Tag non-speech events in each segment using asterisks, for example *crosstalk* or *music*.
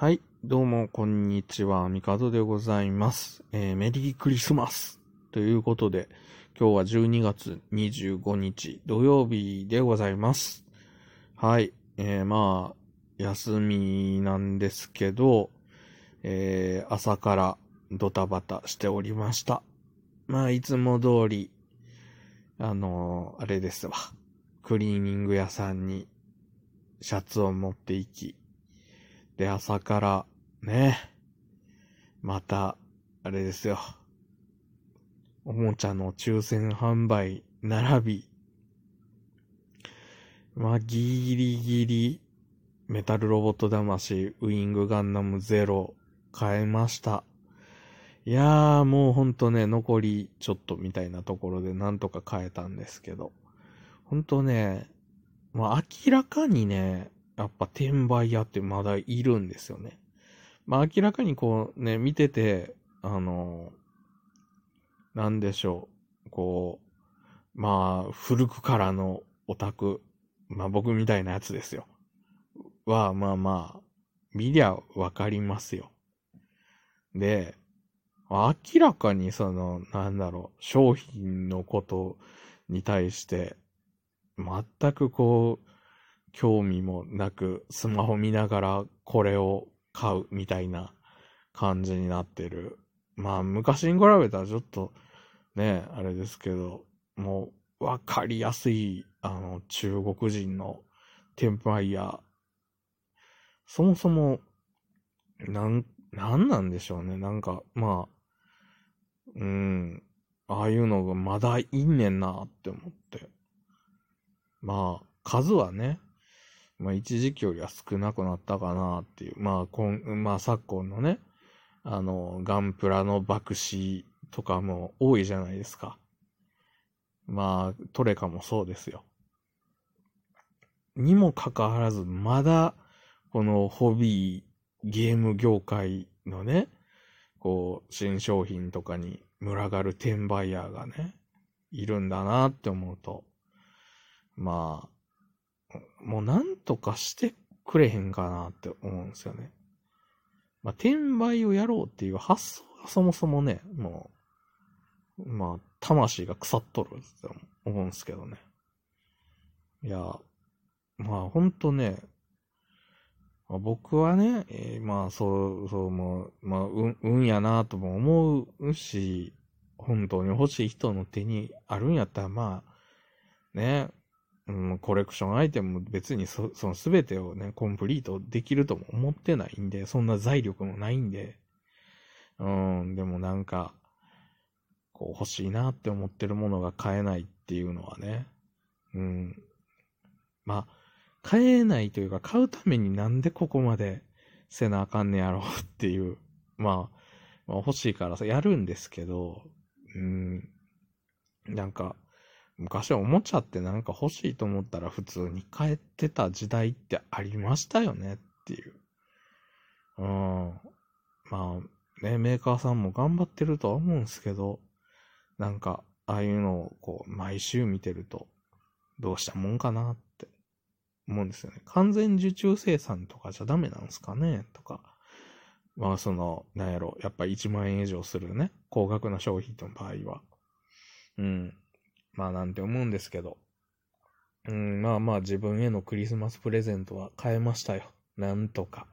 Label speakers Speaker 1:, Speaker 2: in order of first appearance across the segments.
Speaker 1: はい。どうも、こんにちは。ミカドでございます。えーメリークリスマスということで、今日は12月25日土曜日でございます。はい。えーまあ、休みなんですけど、えー朝からドタバタしておりました。まあ、いつも通り、あのーあれですわ。クリーニング屋さんにシャツを持って行き、で、朝から、ね、また、あれですよ。おもちゃの抽選販売、並び、まあ、ギリギリ、メタルロボット魂、ウィングガンダムゼロ、買えました。いやー、もうほんとね、残りちょっとみたいなところでなんとか買えたんですけど、ほんとね、まあ明らかにね、やっぱ転売屋ってまだいるんですよね。まあ明らかにこうね、見てて、あの、なんでしょう、こう、まあ古くからのオタク、まあ僕みたいなやつですよ。は、まあまあ、見りゃわかりますよ。で、明らかにその、なんだろう、商品のことに対して、全くこう、興味もなく、スマホ見ながらこれを買うみたいな感じになってる。まあ、昔に比べたらちょっと、ね、あれですけど、もう、わかりやすい、あの、中国人のテンパイヤそもそも、なん、なんなんでしょうね。なんか、まあ、うん、ああいうのがまだいんねんなって思って。まあ、数はね、まあ一時期よりは少なくなったかなっていう。まあ、こん、まあ昨今のね、あの、ガンプラの爆死とかも多いじゃないですか。まあ、トレカもそうですよ。にもかかわらず、まだ、このホビー、ゲーム業界のね、こう、新商品とかに群がる転売ヤーがね、いるんだなって思うと、まあ、もうなんとかしてくれへんかなって思うんですよね。まあ、転売をやろうっていう発想がそもそもね、もう、まあ、魂が腐っとるって思うんですけどね。いや、まあ、ほんとね、まあ僕はね、えーまあ、そう、そう、もう、まあ、運、運やなとも思うし、本当に欲しい人の手にあるんやったら、まあ、ね、うん、コレクションアイテムも別にそその全てをね、コンプリートできるとも思ってないんで、そんな財力もないんで、うん、でもなんか、こう欲しいなって思ってるものが買えないっていうのはね、うん、まあ、買えないというか、買うためになんでここまでせなあかんねやろうっていう、まあ、まあ、欲しいからさ、やるんですけど、うん、なんか、昔はおもちゃってなんか欲しいと思ったら普通に買えてた時代ってありましたよねっていう。うん。まあ、ね、メーカーさんも頑張ってるとは思うんですけど、なんか、ああいうのをこう、毎週見てると、どうしたもんかなって思うんですよね。完全受注生産とかじゃダメなんですかねとか。まあその、なんやろ、やっぱ1万円以上するね、高額な商品の場合は。うん。まあなんて思うんですけど。うん、まあまあ自分へのクリスマスプレゼントは買えましたよ。なんとか。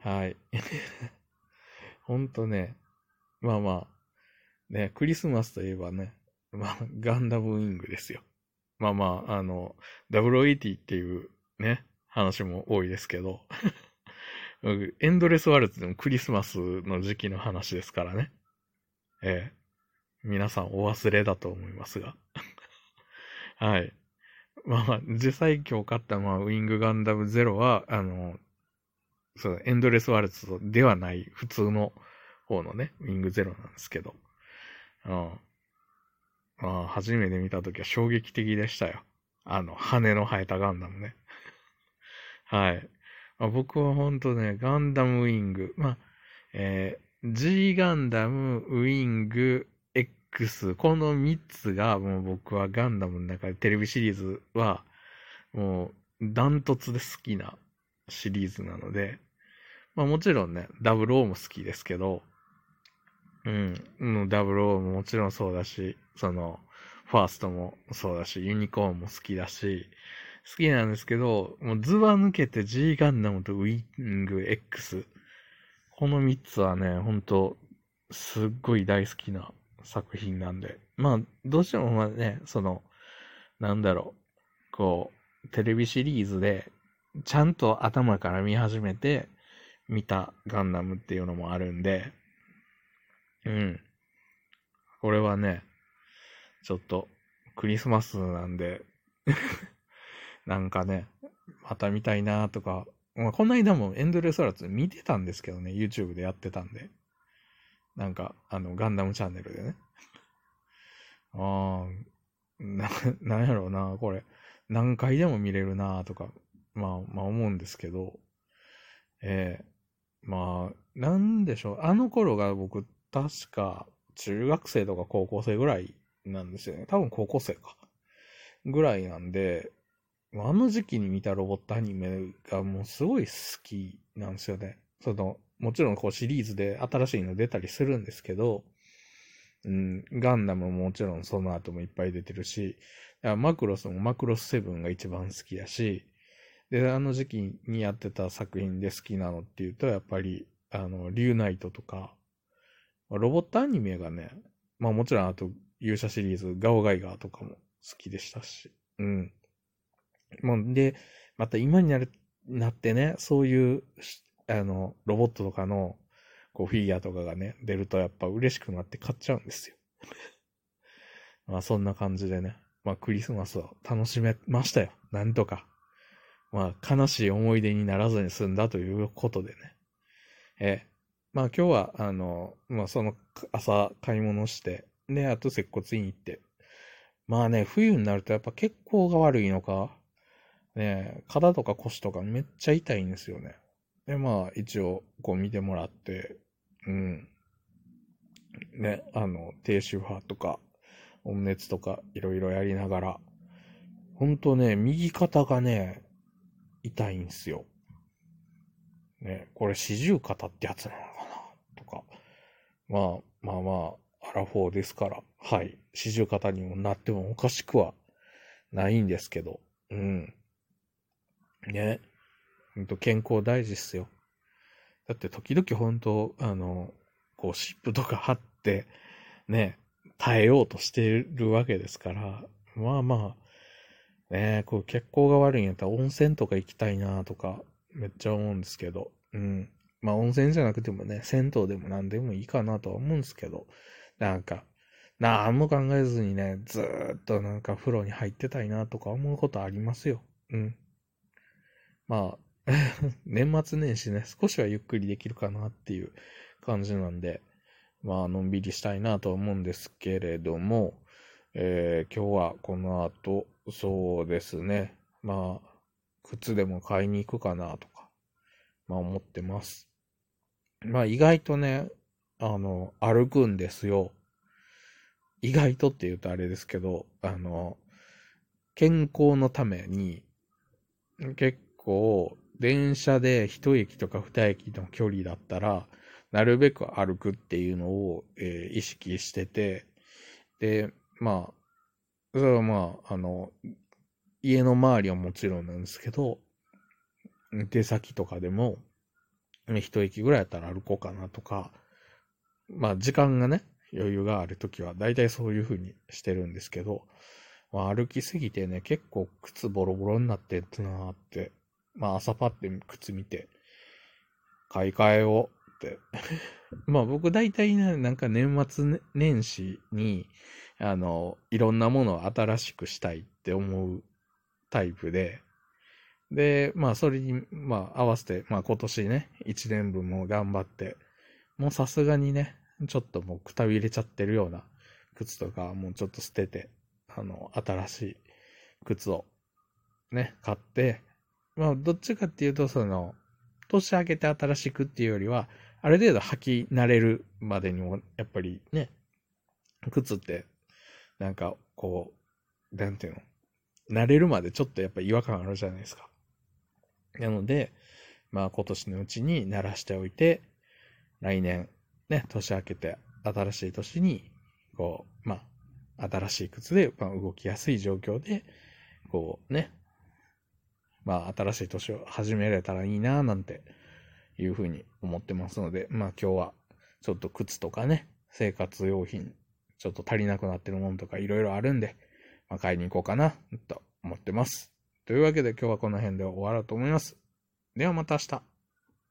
Speaker 1: はい。*laughs* ほんとね、まあまあ、ね、クリスマスといえばね、まあ、ガンダムウィングですよ。まあまあ、あの、WAT っていうね、話も多いですけど、*laughs* エンドレスワルツでもクリスマスの時期の話ですからね。ええ。皆さんお忘れだと思いますが。*laughs* はい。まあ、実際今日買った、まあ、ウィングガンダムゼロは、あの、そう、エンドレスワルツではない普通の方のね、ウィングゼロなんですけど。うん。まあ、初めて見たときは衝撃的でしたよ。あの、羽の生えたガンダムね。*laughs* はい。まあ、僕はほんとね、ガンダムウィング、まあ、えー G ガンダム、ウィング、この3つがもう僕はガンダムの中でテレビシリーズはもうダントツで好きなシリーズなので、まあもちろんね、00も好きですけど、うん、うん、00ももちろんそうだし、その、ファーストもそうだし、ユニコーンも好きだし、好きなんですけど、もうズバ抜けて G ガンダムとウィング X。この3つはね、ほんと、すっごい大好きな作品なんで。まあ、どうしてもまあね、その、なんだろう、こう、テレビシリーズで、ちゃんと頭から見始めて、見たガンダムっていうのもあるんで、うん。これはね、ちょっと、クリスマスなんで *laughs* なんかね、また見たいなとか、まあ、この間もエンドレスラッツ見てたんですけどね、YouTube でやってたんで。なんか、あの、ガンダムチャンネルでね。ああ、な、*laughs* なんやろうな、これ。何回でも見れるなとか、まあ、まあ思うんですけど、ええー、まあ、なんでしょう。あの頃が僕、確か、中学生とか高校生ぐらいなんですよね。多分高校生か。ぐらいなんで、あの時期に見たロボットアニメがもうすごい好きなんですよね。その、もちろんこうシリーズで新しいの出たりするんですけど、うん、ガンダムももちろんその後もいっぱい出てるし、マクロスもマクロス7が一番好きだし、で、あの時期にやってた作品で好きなのっていうと、やっぱり、あの、リュウナイトとか、ロボットアニメがね、まあもちろんあと勇者シリーズ、ガオガイガーとかも好きでしたし、うん。もう、で、また今になる、なってね、そういう、あの、ロボットとかの、こう、フィギュアとかがね、出るとやっぱ嬉しくなって買っちゃうんですよ。*laughs* まあ、そんな感じでね、まあ、クリスマスを楽しめましたよ。なんとか。まあ、悲しい思い出にならずに済んだということでね。えまあ今日は、あの、まあその朝買い物して、で、あと接骨院行って。まあね、冬になるとやっぱ血行が悪いのか、ね、肩とか腰とかめっちゃ痛いんですよね。で、まあ、一応、こう見てもらって、うん。ね、あの、低周波とか、温熱とか、いろいろやりながら、ほんとね、右肩がね、痛いんすよ。ね、これ四十肩ってやつなのかなとか。まあ、まあまあ、アラフォーですから、はい。四十肩にもなってもおかしくはないんですけど、うん。ね。ほんと健康大事っすよ。だって時々本当あの、こう、湿布とか貼って、ね、耐えようとしてるわけですから、まあまあ、ね、こう血行が悪いんやったら温泉とか行きたいなとか、めっちゃ思うんですけど、うん。まあ温泉じゃなくてもね、銭湯でも何でもいいかなとは思うんですけど、なんか、なんも考えずにね、ずーっとなんか風呂に入ってたいなとか思うことありますよ。うん。まあ、*laughs* 年末年始ね、少しはゆっくりできるかなっていう感じなんで、まあ、のんびりしたいなと思うんですけれども、えー、今日はこの後、そうですね、まあ、靴でも買いに行くかなとか、まあ思ってます。まあ意外とね、あの、歩くんですよ。意外とって言うとあれですけど、あの、健康のために、結構、電車で一駅とか二駅の距離だったら、なるべく歩くっていうのを、えー、意識してて、で、まあ、それはまあ、あの、家の周りはもちろんなんですけど、出先とかでも、一駅ぐらいやったら歩こうかなとか、まあ時間がね、余裕があるときは、だいたいそういう風にしてるんですけど、まあ、歩きすぎてね、結構靴ボロボロになってってなーって、まあ朝パって靴見て、買い替えをって。*laughs* まあ僕大体ね、なんか年末年始に、あの、いろんなものを新しくしたいって思うタイプで、で、まあそれに、まあ合わせて、まあ今年ね、1年分も頑張って、もうさすがにね、ちょっともうくたびれちゃってるような靴とか、もうちょっと捨てて、あの、新しい靴をね、買って、まあどっちかっていうと、その、年明けて新しくっていうよりは、ある程度履き慣れるまでにも、やっぱりね、靴って、なんか、こう、なんていうの？慣れるまでちょっとやっぱ違和感あるじゃないですか。なので、まあ今年のうちに鳴らしておいて、来年、ね、年明けて新しい年に、こう、まあ、新しい靴で、まあ、動きやすい状況で、こうね、まあ、新しい年を始めれたらいいな、なんていうふうに思ってますので、まあ今日は、ちょっと靴とかね、生活用品、ちょっと足りなくなってるものとかいろいろあるんで、まあ買いに行こうかな、と思ってます。というわけで今日はこの辺で終わろうと思います。ではまた明日。